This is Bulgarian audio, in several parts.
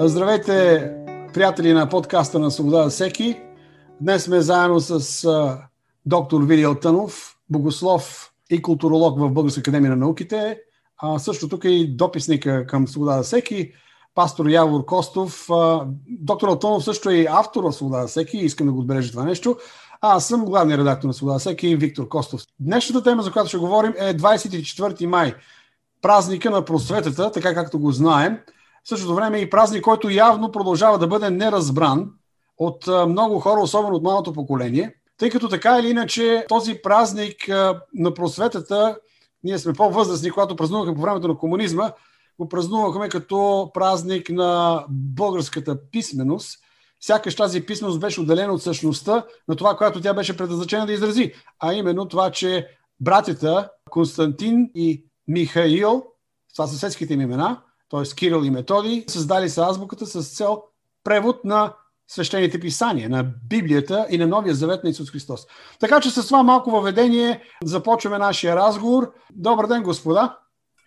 Здравейте, приятели на подкаста на Свобода за всеки. Днес сме заедно с доктор Вилиел Тънов, богослов и културолог в Българска академия на науките. А, също тук е и дописника към Свобода за всеки, пастор Явор Костов. Доктор Алтонов също е и автор на Свобода за всеки. Искам да го отбележа това нещо. А, аз съм главният редактор на Свобода всеки, Виктор Костов. Днешната тема, за която ще говорим, е 24 май. Празника на просветата, така както го знаем – в същото време и празник, който явно продължава да бъде неразбран от много хора, особено от малото поколение, тъй като така или иначе този празник на просветата, ние сме по-възрастни, когато празнувахме по времето на комунизма, го празнувахме като празник на българската писменост. Сякаш тази писменост беше отделена от същността на това, което тя беше предназначена да изрази, а именно това, че братята Константин и Михаил, това са съседските им имена, т.е. Кирил и Методи, създали са азбуката с цел превод на свещените писания, на Библията и на Новия завет на Исус Христос. Така че с това малко въведение започваме нашия разговор. Добър ден, господа!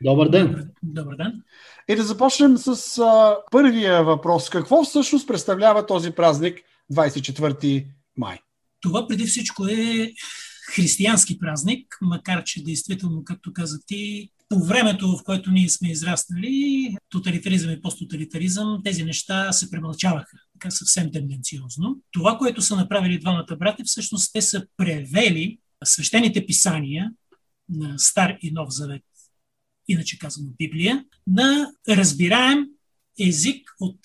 Добър ден! Добър ден! И да започнем с а, първия въпрос. Какво всъщност представлява този празник 24 май? Това преди всичко е християнски празник, макар че действително, както каза ти, по времето, в което ние сме израснали, тоталитаризъм и посттоталитаризъм, тези неща се премълчаваха така съвсем тенденциозно. Това, което са направили двамата брати, всъщност те са превели свещените писания на Стар и Нов Завет, иначе казано Библия, на разбираем език от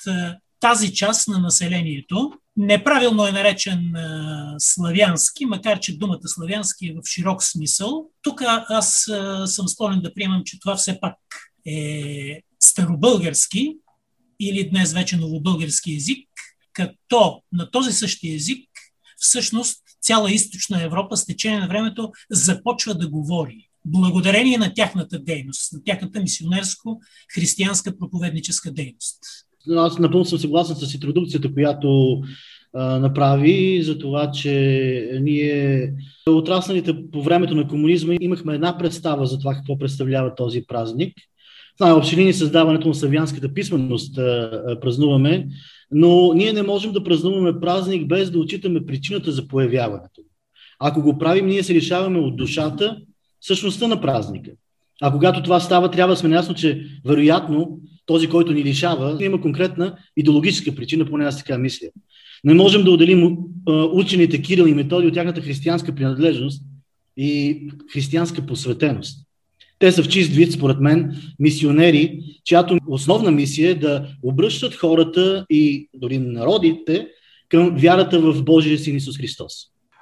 тази част на населението, Неправилно е наречен а, славянски, макар че думата славянски е в широк смисъл. Тук аз а, съм склонен да приемам, че това все пак е старобългарски или днес вече новобългарски език, като на този същия език всъщност цяла източна Европа с течение на времето започва да говори. Благодарение на тяхната дейност, на тяхната мисионерско-християнска проповедническа дейност аз напълно съм съгласен с интродукцията, която а, направи за това, че ние, отрасналите по времето на комунизма, имахме една представа за това какво представлява този празник. В най-общи линии създаването на славянската писменост а, а, празнуваме, но ние не можем да празнуваме празник без да отчитаме причината за появяването. Ако го правим, ние се решаваме от душата, същността на празника. А когато това става, трябва да сме наясно, че вероятно този, който ни лишава, има конкретна идеологическа причина, поне аз така мисля. Не можем да отделим учените Кирил и Методи от тяхната християнска принадлежност и християнска посветеност. Те са в чист вид, според мен, мисионери, чиято основна мисия е да обръщат хората и дори народите към вярата в Божия Син Исус Христос.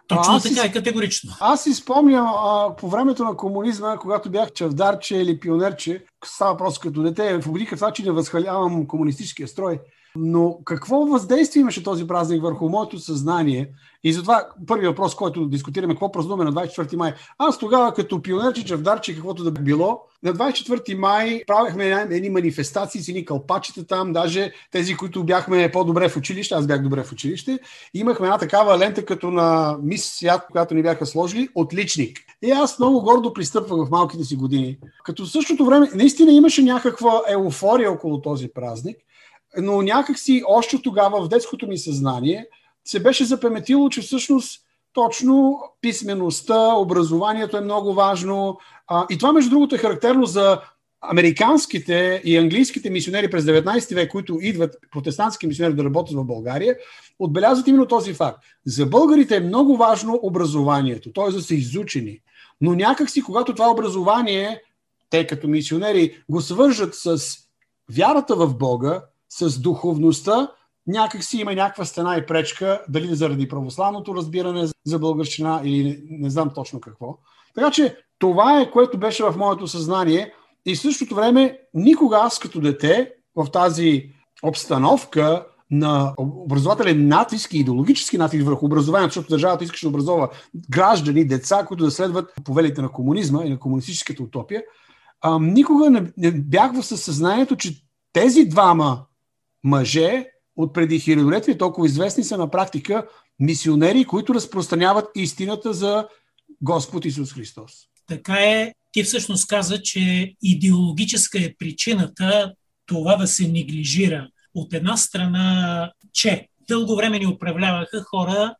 Точно така е категорично. Аз си спомням а, по времето на комунизма, когато бях чавдарче или пионерче, става просто като дете, в обидиха това, че не възхвалявам комунистическия строй. Но какво въздействие имаше този празник върху моето съзнание? И затова първият въпрос, който дискутираме, какво празнуваме на 24 май. Аз тогава, като пионерче, чавдарче, каквото да било, на 24 май правихме едни манифестации с едни кълпачета там, даже тези, които бяхме по-добре в училище, аз бях добре в училище, имахме една такава лента като на мис свят, която ни бяха сложили, отличник. И аз много гордо пристъпвах в малките си години. Като в същото време, наистина имаше някаква еуфория около този празник, но някакси още тогава в детското ми съзнание се беше запаметило, че всъщност точно писмеността, образованието е много важно. А, и това, между другото, е характерно за американските и английските мисионери през 19 век, които идват, протестантски мисионери да работят в България, отбелязват именно този факт. За българите е много важно образованието, т.е. да са изучени. Но някакси, когато това образование, те като мисионери го свържат с вярата в Бога, с духовността, някак си има някаква стена и пречка, дали заради православното разбиране за българщина или не, не знам точно какво. Така че това е, което беше в моето съзнание и в същото време никога аз като дете в тази обстановка на образователен натиск и идеологически натиск върху образованието, защото държавата искаше да образова граждани, деца, които да следват повелите на комунизма и на комунистическата утопия, а, никога не, не бях в съзнанието, че тези двама мъже от преди хилядолетия, толкова известни са на практика мисионери, които разпространяват истината за Господ Исус Христос. Така е. Ти всъщност каза, че идеологическа е причината това да се неглижира От една страна, че дълго време ни управляваха хора,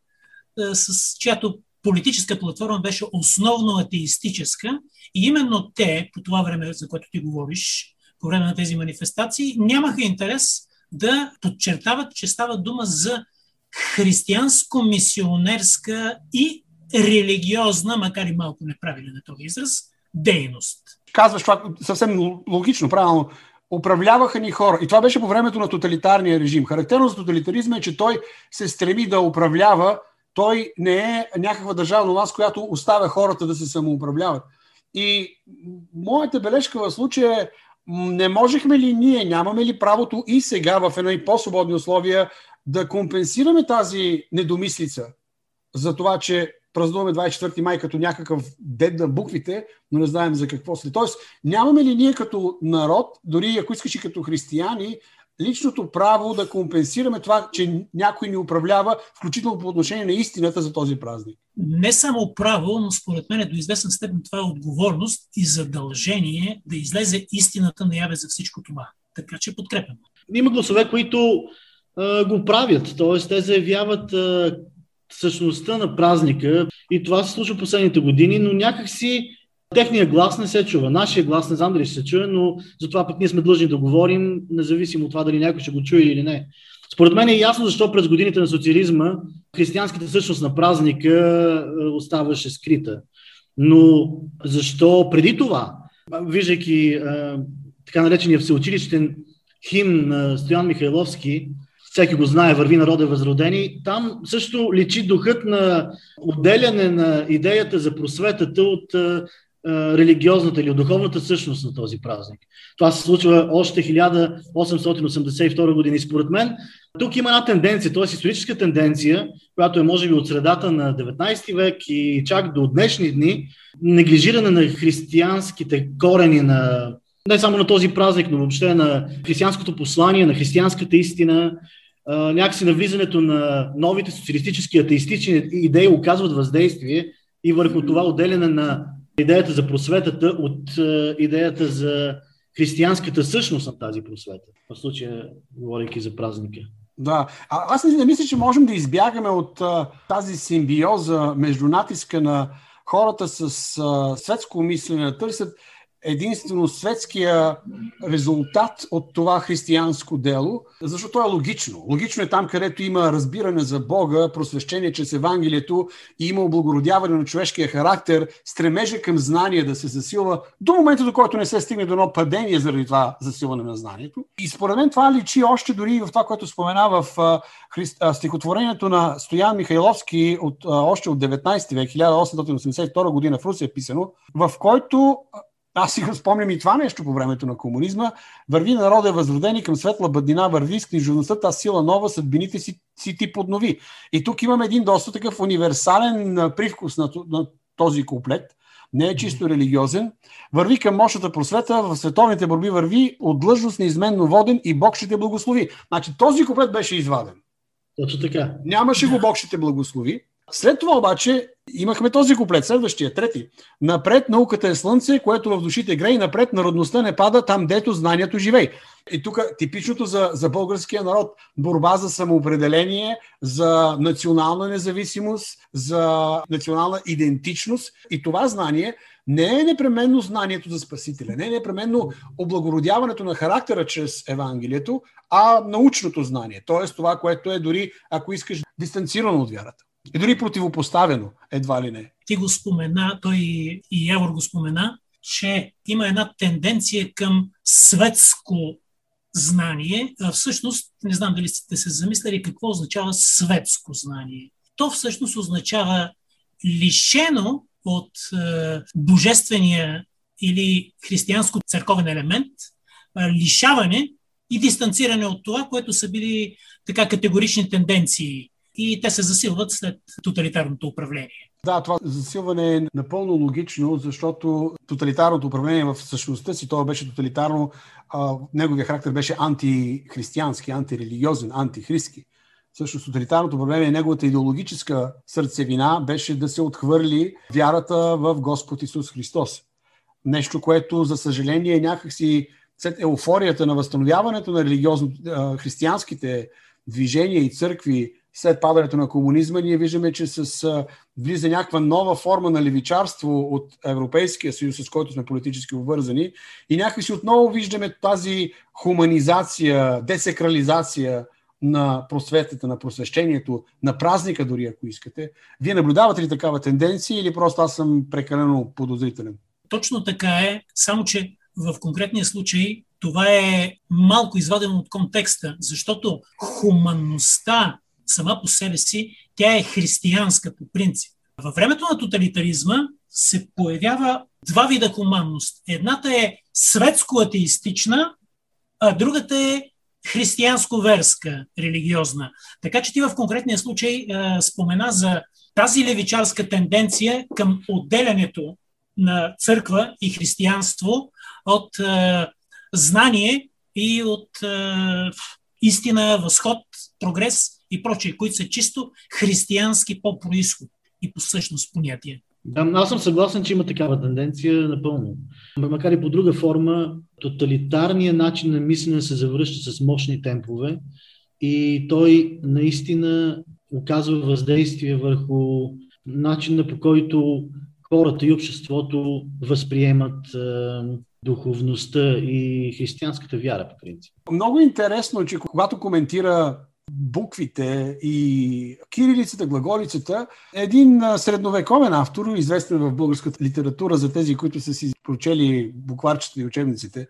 с чиято политическа платформа беше основно атеистическа и именно те, по това време, за което ти говориш, по време на тези манифестации, нямаха интерес да подчертават, че става дума за християнско-мисионерска и религиозна, макар и малко неправилен е този израз, дейност. Казваш това съвсем логично, правилно. Управляваха ни хора. И това беше по времето на тоталитарния режим. Характерно за тоталитаризма е, че той се стреми да управлява. Той не е някаква държавна власт, която оставя хората да се самоуправляват. И моята бележка в случая е, не можехме ли ние, нямаме ли правото и сега в едни по-свободни условия да компенсираме тази недомислица за това, че празнуваме 24 май като някакъв дед на буквите, но не знаем за какво след. Тоест, нямаме ли ние като народ, дори ако искаш и като християни, личното право да компенсираме това, че някой ни управлява, включително по отношение на истината за този празник? Не само право, но според мен е до известен степен това е отговорност и задължение да излезе истината наяве за всичко това. Така че подкрепям. Има гласове, които а, го правят, т.е. те заявяват а, същността на празника и това се случва последните години, но някакси техният глас не се чува. Нашия глас не знам дали ще се чуе, но затова пък ние сме длъжни да говорим, независимо от това дали някой ще го чуе или не. Според мен е ясно защо през годините на социализма християнската същност на празника е, оставаше скрита. Но защо преди това, виждайки е, така наречения всеучилищен химн на Стоян Михайловски, всеки го знае, върви народа възродени, там също личи духът на отделяне на идеята за просветата от религиозната или духовната същност на този празник. Това се случва още 1882 година и според мен тук има една тенденция, т.е. историческа тенденция, която е може би от средата на 19 век и чак до днешни дни, неглижиране на християнските корени на не само на този празник, но въобще на християнското послание, на християнската истина, някакси навлизането на новите социалистически атеистични идеи оказват въздействие и върху това отделяне на идеята за просветата от е, идеята за християнската същност на тази просвета. В случая, говорейки за празника. Да, а, аз не, не мисля, че можем да избягаме от а, тази симбиоза между натиска на хората с а, светско мислене да търсят единствено светския резултат от това християнско дело, защото е логично. Логично е там, където има разбиране за Бога, просвещение чрез Евангелието и има облагородяване на човешкия характер, стремежа към знание да се засилва до момента, до който не се стигне до едно падение заради това засилване на знанието. И според мен това личи още дори в това, което спомена в стихотворението на Стоян Михайловски от, още от 19 век, 1882 година в Русия е писано, в който аз си го спомням и това нещо по времето на комунизма. Върви народа е възродени към светла бъдина, върви с книжността, та сила нова, съдбините си, си ти поднови. И тук имаме един доста такъв универсален привкус на, на този куплет. Не е чисто религиозен. Върви към мощната просвета, в световните борби върви от длъжност неизменно воден и Бог ще те благослови. Значи този куплет беше изваден. Точно така. Нямаше го Бог ще те благослови. След това обаче имахме този куплет, следващия, трети. Напред науката е слънце, което в душите грее, напред народността не пада там, дето знанието живей. И тук типичното за, за българския народ борба за самоопределение, за национална независимост, за национална идентичност. И това знание не е непременно знанието за Спасителя, не е непременно облагородяването на характера чрез Евангелието, а научното знание. Тоест това, което е дори, ако искаш, дистанцирано от вярата. И дори противопоставено, едва ли не. Ти го спомена, той и Явор го спомена, че има една тенденция към светско знание. А всъщност, не знам дали сте се замислили какво означава светско знание. То всъщност означава лишено от е, божествения или християнско-църковен елемент, е, лишаване и дистанциране от това, което са били така категорични тенденции и те се засилват след тоталитарното управление. Да, това засилване е напълно логично, защото тоталитарното управление в същността си, то беше тоталитарно, а, неговия характер беше антихристиянски, антирелигиозен, антихристски. Също тоталитарното управление, неговата идеологическа сърцевина беше да се отхвърли вярата в Господ Исус Христос. Нещо, което, за съжаление, някакси след еуфорията на възстановяването на религиозно християнските движения и църкви след падането на комунизма, ние виждаме, че с влиза някаква нова форма на левичарство от Европейския съюз, с който сме политически обвързани. И някакси отново виждаме тази хуманизация, десекрализация на просветата, на просвещението, на празника дори, ако искате. Вие наблюдавате ли такава тенденция или просто аз съм прекалено подозрителен? Точно така е, само че в конкретния случай това е малко извадено от контекста, защото хуманността сама по себе си, тя е християнска по принцип. Във времето на тоталитаризма се появява два вида хуманност. Едната е светско-атеистична, а другата е християнско-верска, религиозна. Така че ти в конкретния случай е, спомена за тази левичарска тенденция към отделянето на църква и християнство от е, знание и от е, истина, възход, прогрес и прочие, които са чисто християнски по происход и по същност понятия. Да, аз съм съгласен, че има такава тенденция напълно. Макар и по друга форма, тоталитарният начин на мислене се завръща с мощни темпове и той наистина оказва въздействие върху начина по който хората и обществото възприемат е, духовността и християнската вяра, по принцип. Много интересно, че когато коментира буквите и кирилицата, глаголицата. Един средновековен автор, известен в българската литература за тези, които са си прочели букварчета и учебниците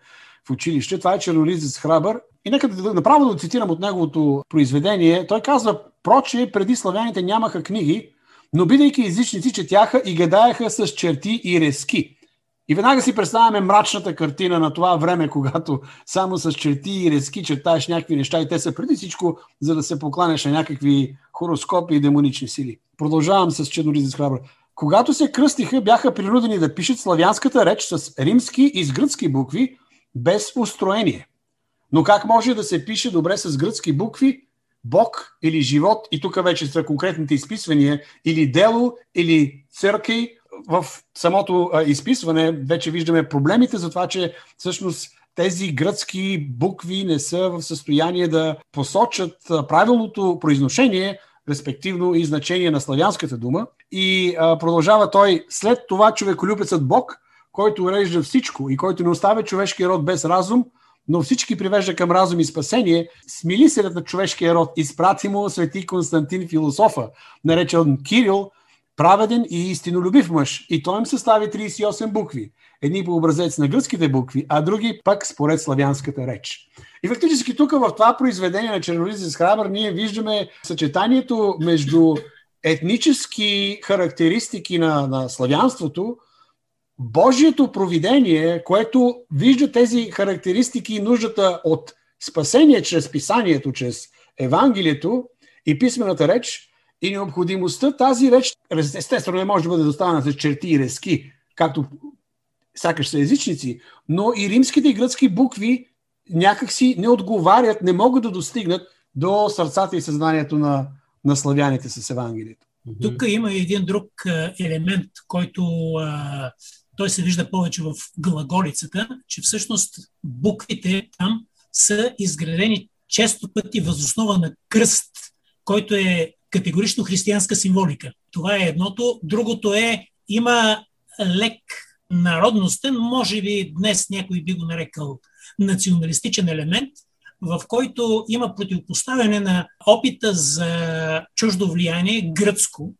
в училище. Това е Чернолизец Храбър. И нека да направо да цитирам от неговото произведение. Той казва, проче, преди славяните нямаха книги, но бидейки езичници, четяха и гадаеха с черти и резки. И веднага си представяме мрачната картина на това време, когато само с черти и резки чертаеш някакви неща и те са преди всичко, за да се покланяш на някакви хороскопи и демонични сили. Продължавам с Чедоризис Храбър. Когато се кръстиха, бяха принудени да пишат славянската реч с римски и с гръцки букви, без устроение. Но как може да се пише добре с гръцки букви Бог или живот, и тук вече са конкретните изписвания, или дело, или църкви, в самото а, изписване вече виждаме проблемите за това, че всъщност тези гръцки букви не са в състояние да посочат правилното произношение, респективно и значение на славянската дума. И а, продължава той, след това човеколюбецът Бог, който урежда всичко и който не оставя човешкия род без разум, но всички привежда към разум и спасение, смилителят на човешкия род изпрати му свети Константин философа, наречен Кирил, праведен и истинолюбив мъж. И той им състави 38 букви. Едни по образец на гръцките букви, а други пък според славянската реч. И фактически тук в това произведение на Чернолизис Храбър ние виждаме съчетанието между етнически характеристики на, на славянството, Божието провидение, което вижда тези характеристики и нуждата от спасение чрез писанието, чрез Евангелието и писмената реч, и необходимостта тази реч, естествено, не може да бъде доставена с черти и резки, както сякаш са езичници, но и римските и гръцки букви някакси не отговарят, не могат да достигнат до сърцата и съзнанието на, на славяните с Евангелието. Тук има един друг елемент, който а, той се вижда повече в глаголицата, че всъщност буквите там са изградени често пъти възоснова на кръст, който е категорично християнска символика. Това е едното. Другото е, има лек народностен, може би днес някой би го нарекал националистичен елемент, в който има противопоставяне на опита за чуждо влияние гръцко,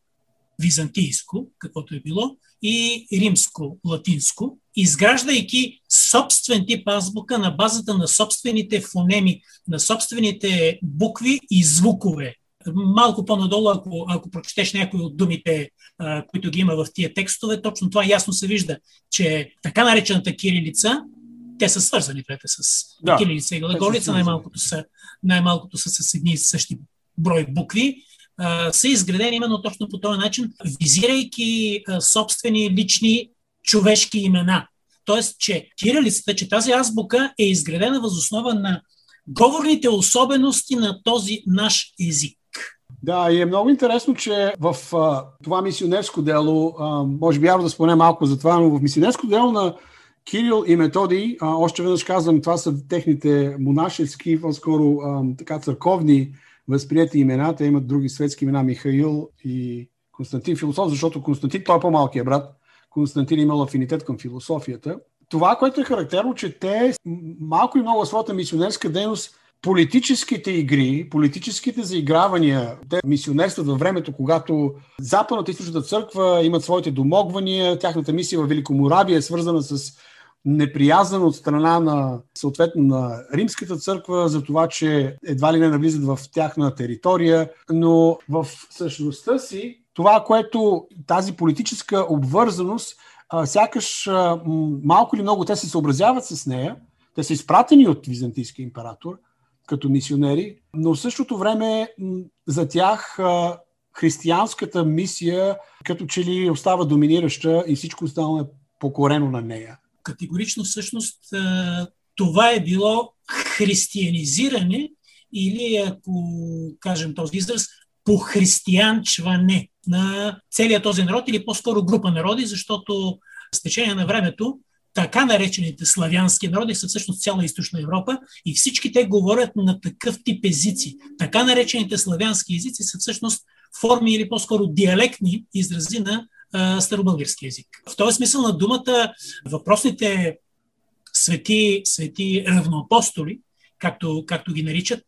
византийско, каквото е било, и римско-латинско, изграждайки собствен тип азбука на базата на собствените фонеми, на собствените букви и звукове малко по-надолу, ако, ако прочетеш някои от думите, а, които ги има в тия текстове, точно това ясно се вижда, че така наречената кирилица, те са свързани двете с да, кирилица и глаголица, най-малкото са, най-малкото са с едни и същи брой букви, а, са изградени именно точно по този начин, визирайки а, собствени лични човешки имена. Тоест, че кирилицата, че тази азбука е изградена възоснова на говорните особености на този наш език. Да, и е много интересно, че в а, това мисионерско дело, а, може би да спомене малко за това, но в мисионерско дело на Кирил и Методий, а, още веднъж казвам, това са техните монашески, по-скоро така църковни възприяти имена. Те имат други светски имена, Михаил и Константин Философ, защото Константин, той е по-малкият брат. Константин имал афинитет към философията. Това, което е характерно, че те малко и много своята мисионерска дейност политическите игри, политическите заигравания, те мисионерстват във времето, когато Западната Източната църква имат своите домогвания, тяхната мисия в Великоморабия е свързана с неприязан от страна на съответно на Римската църква за това, че едва ли не навлизат в тяхна територия, но в същността си това, което тази политическа обвързаност, сякаш малко или много те се съобразяват с нея, те са изпратени от византийския император като мисионери, но в същото време за тях християнската мисия като че ли остава доминираща и всичко останало е покорено на нея. Категорично всъщност това е било християнизиране или, ако кажем този израз, похристиянчване на целият този народ или по-скоро група народи, защото с течение на времето така наречените славянски народи са всъщност цяла източна Европа и всички те говорят на такъв тип езици. Така наречените славянски езици са всъщност форми или по-скоро диалектни изрази на старобългарски язик. В този смисъл на думата въпросните свети, свети равноапостоли, както, както ги наричат,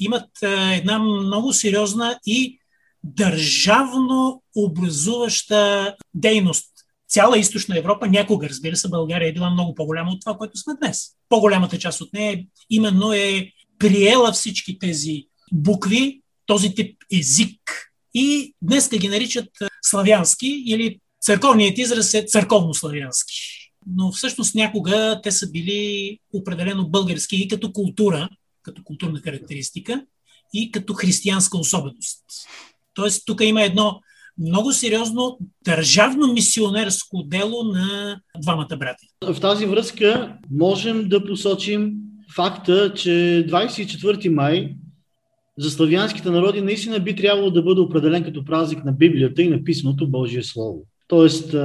имат една много сериозна и държавно образуваща дейност. Цяла източна Европа, някога, разбира се, България е била много по-голяма от това, което сме днес. По-голямата част от нея именно е приела всички тези букви, този тип език и днес те ги наричат славянски или църковният израз е църковно-славянски. Но всъщност някога те са били определено български и като култура, като културна характеристика и като християнска особеност. Тоест тук има едно много сериозно държавно мисионерско дело на двамата брати. В тази връзка можем да посочим факта, че 24 май за славянските народи наистина би трябвало да бъде определен като празник на Библията и на писаното Божие Слово. Тоест,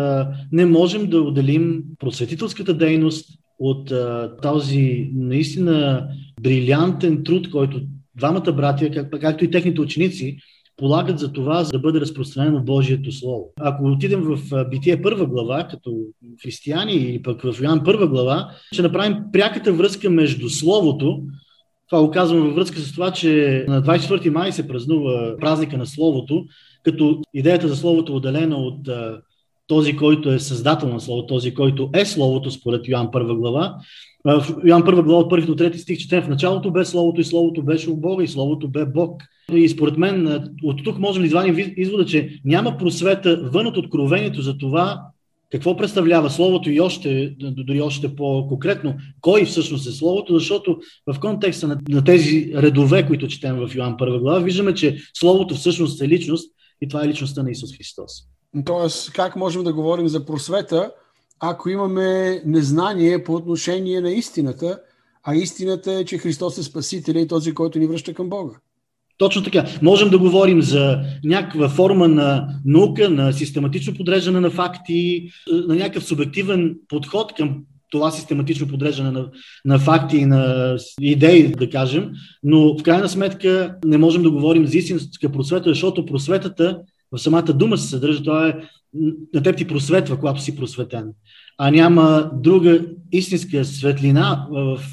не можем да отделим просветителската дейност от този наистина брилянтен труд, който двамата братия, както и техните ученици, полагат за това, за да бъде разпространено Божието Слово. Ако отидем в Битие първа глава, като християни или пък в Йоан първа глава, ще направим пряката връзка между Словото, това го казвам във връзка с това, че на 24 май се празнува празника на Словото, като идеята за Словото е отделена от този, който е създател на Словото, този, който е Словото, според Йоан 1 глава. В Йоан 1 глава от 1 до 3 стих четем в началото бе Словото и Словото беше у Бога и Словото бе Бог. И според мен от тук можем да извадим извода, че няма просвета вън от откровението за това какво представлява Словото и още, дори още по-конкретно, кой всъщност е Словото, защото в контекста на, на тези редове, които четем в Йоан 1 глава, виждаме, че Словото всъщност е личност и това е личността на Исус Христос. Тоест, как можем да говорим за просвета, ако имаме незнание по отношение на истината, а истината е, че Христос е Спасителя и този, който ни връща към Бога? Точно така. Можем да говорим за някаква форма на наука, на систематично подреждане на факти, на някакъв субективен подход към това систематично подреждане на, на факти и на идеи, да кажем, но в крайна сметка не можем да говорим за истинска просвета, защото просветата в самата дума се съдържа, това е на теб ти просветва, когато си просветен. А няма друга истинска светлина,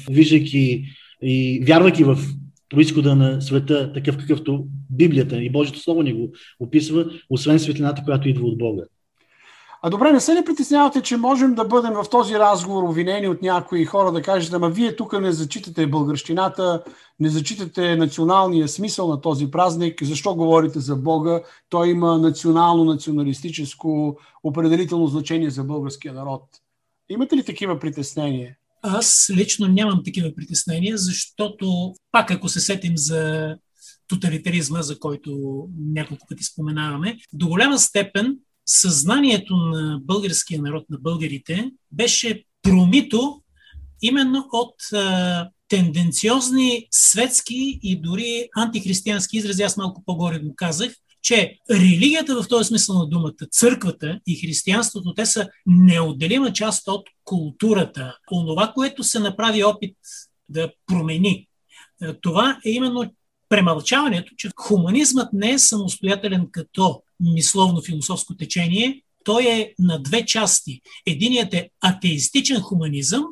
виждайки и вярвайки в происхода на света, такъв какъвто Библията и Божието Слово ни го описва, освен светлината, която идва от Бога. А добре, не се ли притеснявате, че можем да бъдем в този разговор обвинени от някои хора да кажете, ама вие тук не зачитате българщината, не зачитате националния смисъл на този празник, защо говорите за Бога? Той има национално-националистическо определително значение за българския народ. Имате ли такива притеснения? Аз лично нямам такива притеснения, защото пак ако се сетим за тоталитаризма, за който няколко пъти споменаваме, до голяма степен съзнанието на българския народ, на българите, беше промито именно от а, тенденциозни светски и дори антихристиянски изрази. Аз малко по-горе го казах, че религията в този смисъл на думата, църквата и християнството, те са неотделима част от културата. Онова, което се направи опит да промени, това е именно премълчаването, че хуманизмът не е самостоятелен като мисловно-философско течение, той е на две части. Единият е атеистичен хуманизъм,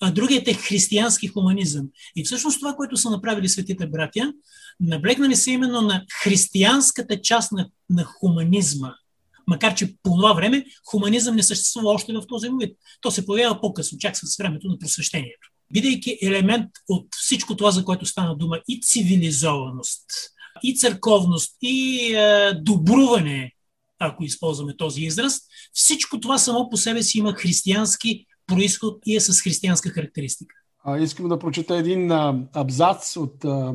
а другият е християнски хуманизъм. И всъщност това, което са направили светите братя, наблегнали се именно на християнската част на, на хуманизма. Макар, че по това време хуманизъм не съществува още в този вид. То се появява по-късно, чак с времето на просвещението. Бидейки елемент от всичко това, за което стана дума, и цивилизованост, и църковност, и е, добруване, ако използваме този израз, всичко това само по себе си има християнски происход и е с християнска характеристика. А, искам да прочета един а, абзац от а,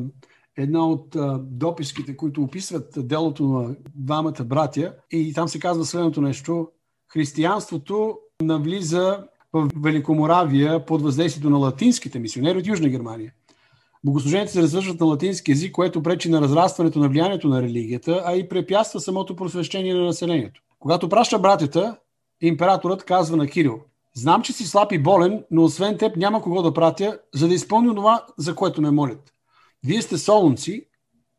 една от а, дописките, които описват делото на двамата братя. И там се казва следното нещо. Християнството навлиза в Великоморавия под въздействието на латинските мисионери от Южна Германия. Богослуженията се развършват на латински язик, което пречи на разрастването на влиянието на религията, а и препятства самото просвещение на населението. Когато праща братята, императорът казва на Кирил, Знам, че си слаб и болен, но освен теб няма кого да пратя, за да изпълня това, за което ме молят. Вие сте солунци,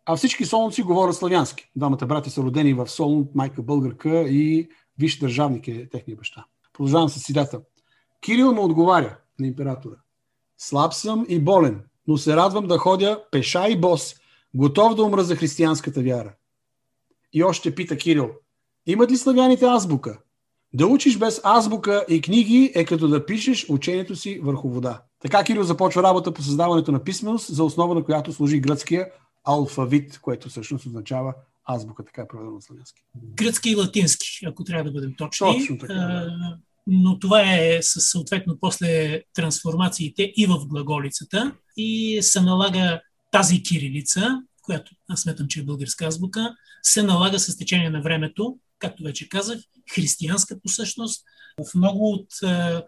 а всички солунци говорят славянски. Двамата брати са родени в Солун, майка българка и виж държавник е техния баща. Продължавам с цитата. Кирил му отговаря на императора. Слаб съм и болен, но се радвам да ходя пеша и бос, готов да умра за християнската вяра. И още пита Кирил, имат ли славяните азбука? Да учиш без азбука и книги е като да пишеш учението си върху вода. Така Кирил започва работа по създаването на писменост, за основа на която служи гръцкия алфавит, което всъщност означава азбука, така е преведено на славянски. Гръцки и латински, ако трябва да бъдем точни. Точно така. Да. Но това е съответно после трансформациите и в глаголицата и се налага тази кирилица, която аз сметам, че е българска азбука, се налага с течение на времето, както вече казах, християнска посъщност. В много от е,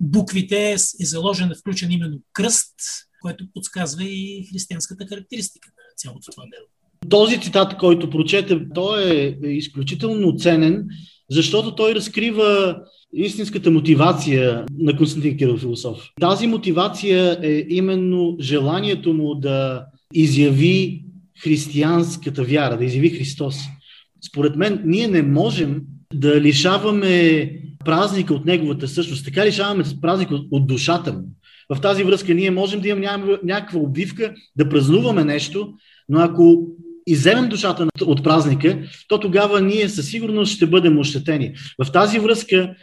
буквите е заложен, е включен именно кръст, което подсказва и християнската характеристика на цялото това дело. Този цитат, който прочете, той е изключително ценен, защото той разкрива истинската мотивация на Константин Кирил Философ. Тази мотивация е именно желанието му да изяви християнската вяра, да изяви Христос. Според мен, ние не можем да лишаваме празника от неговата същност. Така лишаваме празника от, от душата му. В тази връзка ние можем да имаме някаква обвивка, да празнуваме нещо, но ако иземем душата от празника, то тогава ние със сигурност ще бъдем ощетени. В тази връзка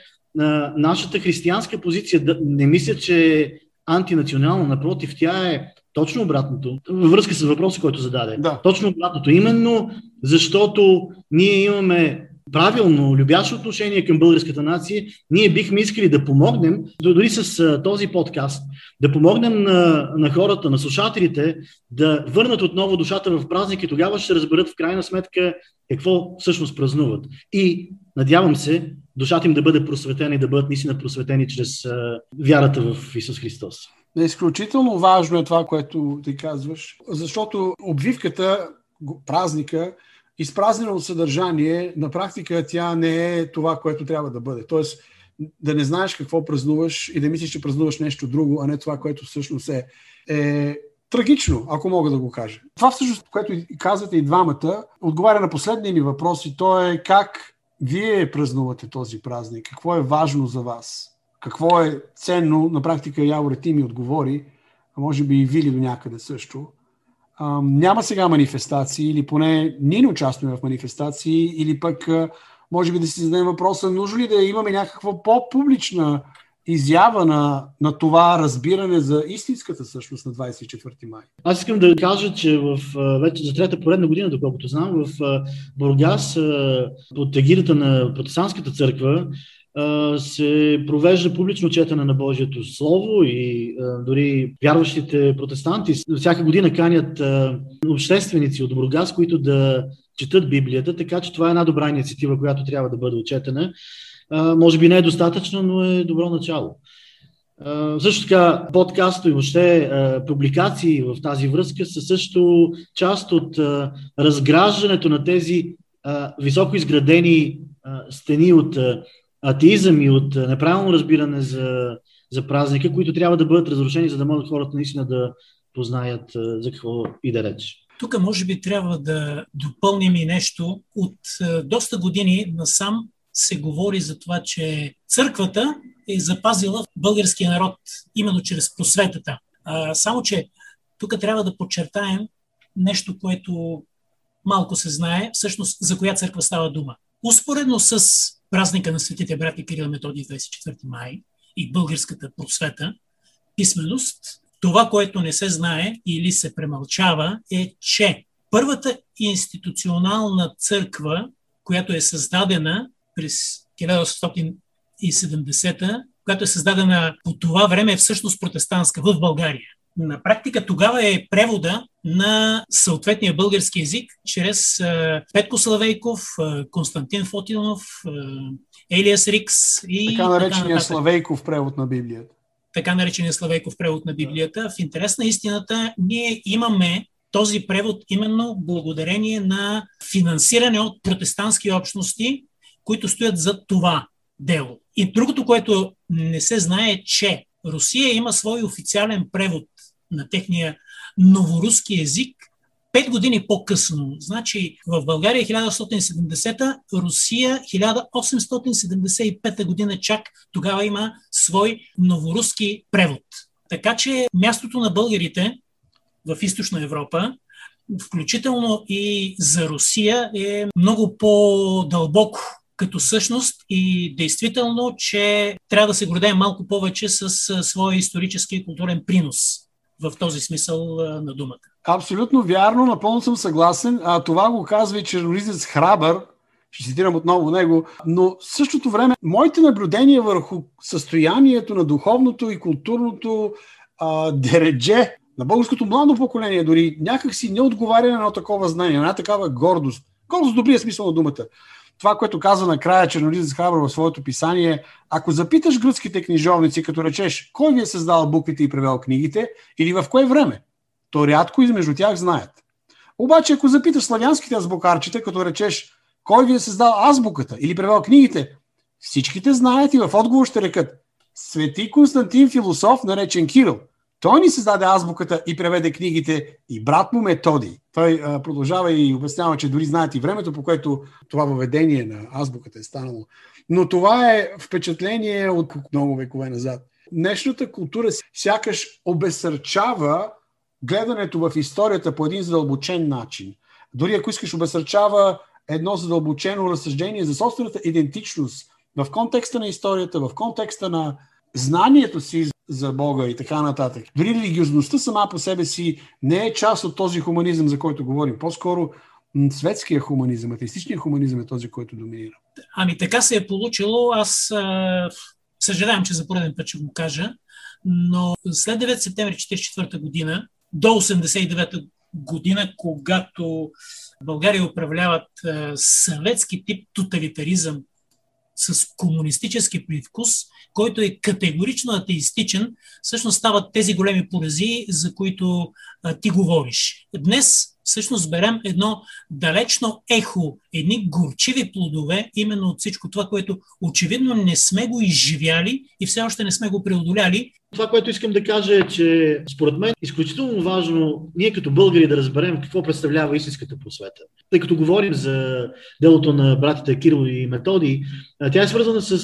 нашата християнска позиция не мисля, че е антинационална, напротив, тя е точно обратното, във връзка с въпроса, който зададе. Да. Точно обратното. Именно защото ние имаме правилно, любящо отношение към българската нация, ние бихме искали да помогнем, дори с този подкаст, да помогнем на, на хората, на слушателите, да върнат отново душата в празник и тогава ще разберат в крайна сметка какво всъщност празнуват. И надявам се, душата им да бъде просветена и да бъдат наистина просветени чрез а, вярата в Исус Христос. Изключително важно е това, което ти казваш, защото обвивката, празника, изпразнена от съдържание, на практика тя не е това, което трябва да бъде. Тоест, да не знаеш какво празнуваш и да мислиш, че празнуваш нещо друго, а не това, което всъщност е, е трагично, ако мога да го кажа. Това всъщност, което казвате и двамата, отговаря на последния ми въпрос и то е как вие празнувате този празник, какво е важно за вас, какво е ценно, на практика Яворе ти ми отговори, а може би и Вили до някъде също. А, няма сега манифестации, или поне ние не участваме в манифестации, или пък може би да си зададем въпроса, нужно ли да имаме някаква по-публична изява на, на това разбиране за истинската същност на 24 май. Аз искам да кажа, че в, вече за трета поредна година, доколкото знам, в Бургас под егидата на протестантската църква се провежда публично четене на Божието Слово и дори вярващите протестанти всяка година канят общественици от Бургас, които да четат Библията, така че това е една добра инициатива, която трябва да бъде отчетена. Може би не е достатъчно, но е добро начало. Също така, подкаст и въобще публикации в тази връзка са също част от разграждането на тези високо изградени стени от атеизъм и от неправилно разбиране за, за празника, които трябва да бъдат разрушени, за да могат хората наистина да познаят за какво и да реч. Тук може би трябва да допълним и нещо. От доста години насам се говори за това, че църквата е запазила българския народ именно чрез просветата. А, само, че тук трябва да подчертаем нещо, което малко се знае, всъщност за коя църква става дума. Успоредно с празника на светите брати Кирил Методий 24 май и българската просвета, писменост, това, което не се знае или се премълчава, е, че първата институционална църква, която е създадена през 1870-та, която е създадена по това време, е всъщност протестантска в България. На практика тогава е превода на съответния български язик чрез Петко Славейков, Константин Фотинов, Елиас Рикс и. Така наречения така Славейков превод на Библията. Така наречения Славейков превод на Библията. В интерес на истината, ние имаме този превод именно благодарение на финансиране от протестантски общности, които стоят за това дело. И другото, което не се знае, е, че Русия има свой официален превод на техния новоруски език пет години по-късно. Значи в България 1970, Русия 1875 година чак тогава има свой новоруски превод. Така че мястото на българите в източна Европа, включително и за Русия, е много по-дълбоко като същност и действително, че трябва да се гордеем малко повече с своя исторически и културен принос в този смисъл на думата. Абсолютно вярно, напълно съм съгласен. А това го казва и чернолизец Храбър, ще цитирам отново него, но в същото време моите наблюдения върху състоянието на духовното и културното а, дередже на българското младо поколение дори някакси не отговаря на такова знание, на такава гордост. Гордост в добрия смисъл на думата това, което казва накрая Чернолизец Храбър в своето писание, ако запиташ гръцките книжовници, като речеш кой ви е създал буквите и превел книгите или в кое време, то рядко измежду тях знаят. Обаче, ако запиташ славянските азбукарчета, като речеш кой ви е създал азбуката или превел книгите, всичките знаят и в отговор ще рекат Свети Константин философ, наречен Кирил. Той ни създаде азбуката и преведе книгите и брат му Методий. Той а, продължава и обяснява, че дори знаят и времето, по което това въведение на азбуката е станало. Но това е впечатление от много векове назад. Днешната култура сякаш обесърчава гледането в историята по един задълбочен начин. Дори ако искаш, обесърчава едно задълбочено разсъждение за собствената идентичност в контекста на историята, в контекста на знанието си за Бога и така нататък. Дори религиозността сама по себе си не е част от този хуманизъм, за който говорим. По-скоро светския хуманизъм, атеистичният хуманизъм е този, който доминира. Ами така се е получило. Аз съжалявам, че за пореден път ще го кажа, но след 9 септември 1944 година до 89 година, когато България управляват съветски тип тоталитаризъм с комунистически привкус, който е категорично атеистичен, всъщност стават тези големи порази, за които а, ти говориш. Днес всъщност берем едно далечно ехо, едни горчиви плодове, именно от всичко това, което очевидно не сме го изживяли и все още не сме го преодоляли. Това, което искам да кажа е, че според мен е изключително важно ние като българи да разберем какво представлява истинската просвета. Тъй като говорим за делото на братите Кирил и Методи, тя е свързана с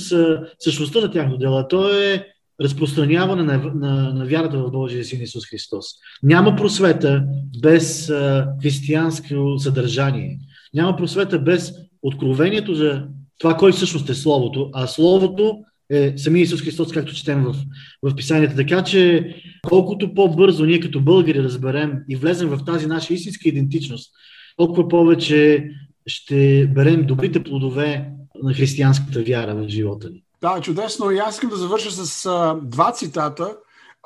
същността на тяхното дело. То е разпространяване на, на, на вярата в Божия Син Исус Христос. Няма просвета без а, християнско съдържание. Няма просвета без откровението за това, кой всъщност е Словото, а Словото е самия Исус Христос, както четем в, в Писанията. Така че, колкото по-бързо ние като българи разберем и влезем в тази наша истинска идентичност, толкова повече ще берем добрите плодове на християнската вяра в живота ни. Да, чудесно. И аз искам да завърша с а, два цитата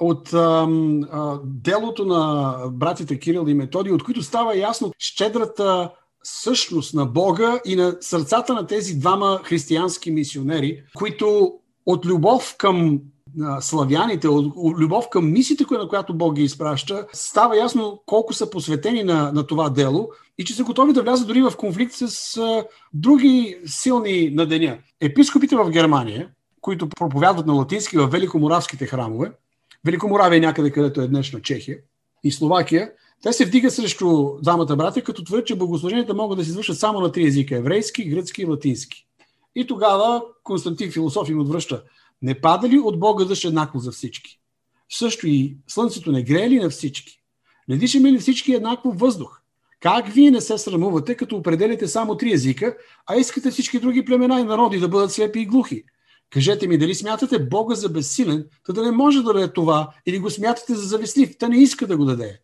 от а, а, делото на братите Кирил и Методи, от които става ясно щедрата същност на Бога и на сърцата на тези двама християнски мисионери, които от любов към славяните, от любов към мисията, на която Бог ги изпраща, става ясно колко са посветени на, на това дело и че са готови да влязат дори в конфликт с а, други силни на деня. Епископите в Германия, които проповядват на латински в Великоморавските храмове, Великоморавия е някъде, където е днешна Чехия и Словакия, те се вдигат срещу двамата братя, като твърдят, че богослуженията могат да се извършат само на три езика еврейски, гръцки и латински. И тогава Константин философ им отвръща. Не пада ли от Бога дъжд еднакво за всички? Също и слънцето не грее ли на всички? Не дишаме ли всички еднакво въздух? Как вие не се срамувате, като определите само три езика, а искате всички други племена и народи да бъдат слепи и глухи? Кажете ми, дали смятате Бога за безсилен, та да не може да даде това, или го смятате за завистлив, та не иска да го даде?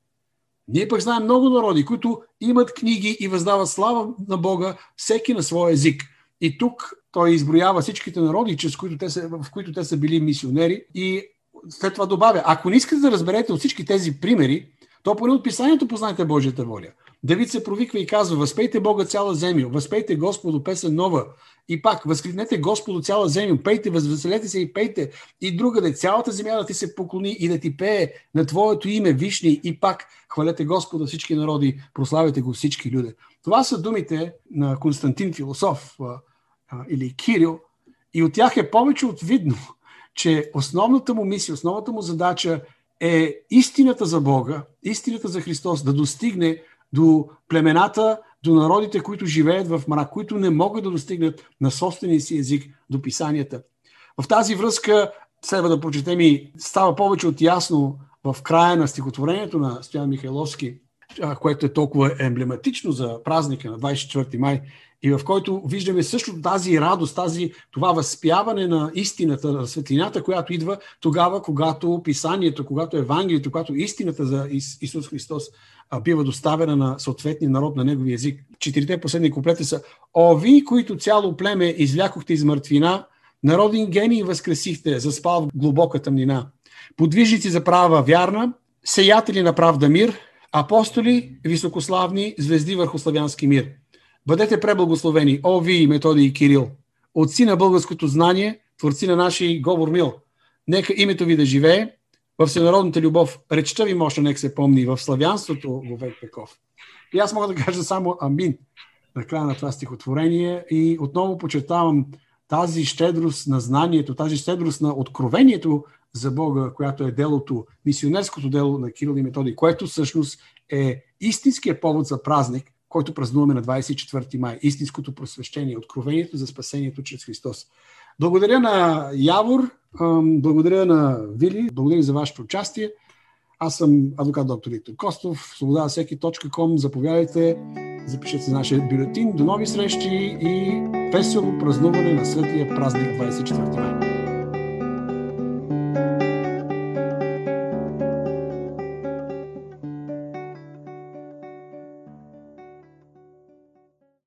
Ние пък знаем много народи, които имат книги и въздават слава на Бога, всеки на своя език. И тук той изброява всичките народи, чрез които те са, в които те са били мисионери и след това добавя, ако не искате да разберете от всички тези примери, то поне от писанието познайте Божията воля. Давид се провиква и казва, възпейте Бога цяла земя, възпейте Господу песен нова. И пак, възкликнете Господу цяла земя, пейте, възвеселете се и пейте. И другаде, цялата земя да ти се поклони и да ти пее на Твоето име, вишни. И пак, хвалете Господа всички народи, прославяйте го всички люди. Това са думите на Константин Философ или Кирил. И от тях е повече от видно, че основната му мисия, основната му задача е истината за Бога, истината за Христос да достигне до племената, до народите, които живеят в мрак, които не могат да достигнат на собствения си език до писанията. В тази връзка следва да прочетем и става повече от ясно в края на стихотворението на Стоян Михайловски, което е толкова емблематично за празника на 24 май, и в който виждаме също тази радост, тази, това възпяване на истината, на светлината, която идва тогава, когато писанието, когато Евангелието, когато истината за Исус Христос бива доставена на съответния народ на негови език. Четирите последни куплети са О, ви, които цяло племе излякохте из мъртвина, народин гений възкресихте, заспал в глубока тъмнина. Подвижници за права вярна, сеятели на правда мир, апостоли, високославни, звезди върху славянски мир. Бъдете преблагословени, о ви, Методи и Кирил, отци на българското знание, творци на нашия говор мил. Нека името ви да живее, в всенародната любов, речта ви мощна нека се помни, в славянството во век веков. И аз мога да кажа само амин на края на това стихотворение и отново почетавам тази щедрост на знанието, тази щедрост на откровението за Бога, която е делото, мисионерското дело на Кирил и Методи, което всъщност е истинския повод за празник, който празнуваме на 24 май. Истинското просвещение, откровението за спасението чрез Христос. Благодаря на Явор, благодаря на Вили, благодаря за вашето участие. Аз съм адвокат доктор Виктор Костов, свобода всеки .com. Заповядайте, запишете се нашия бюлетин. До нови срещи и весело празнуване на светлия празник 24 май.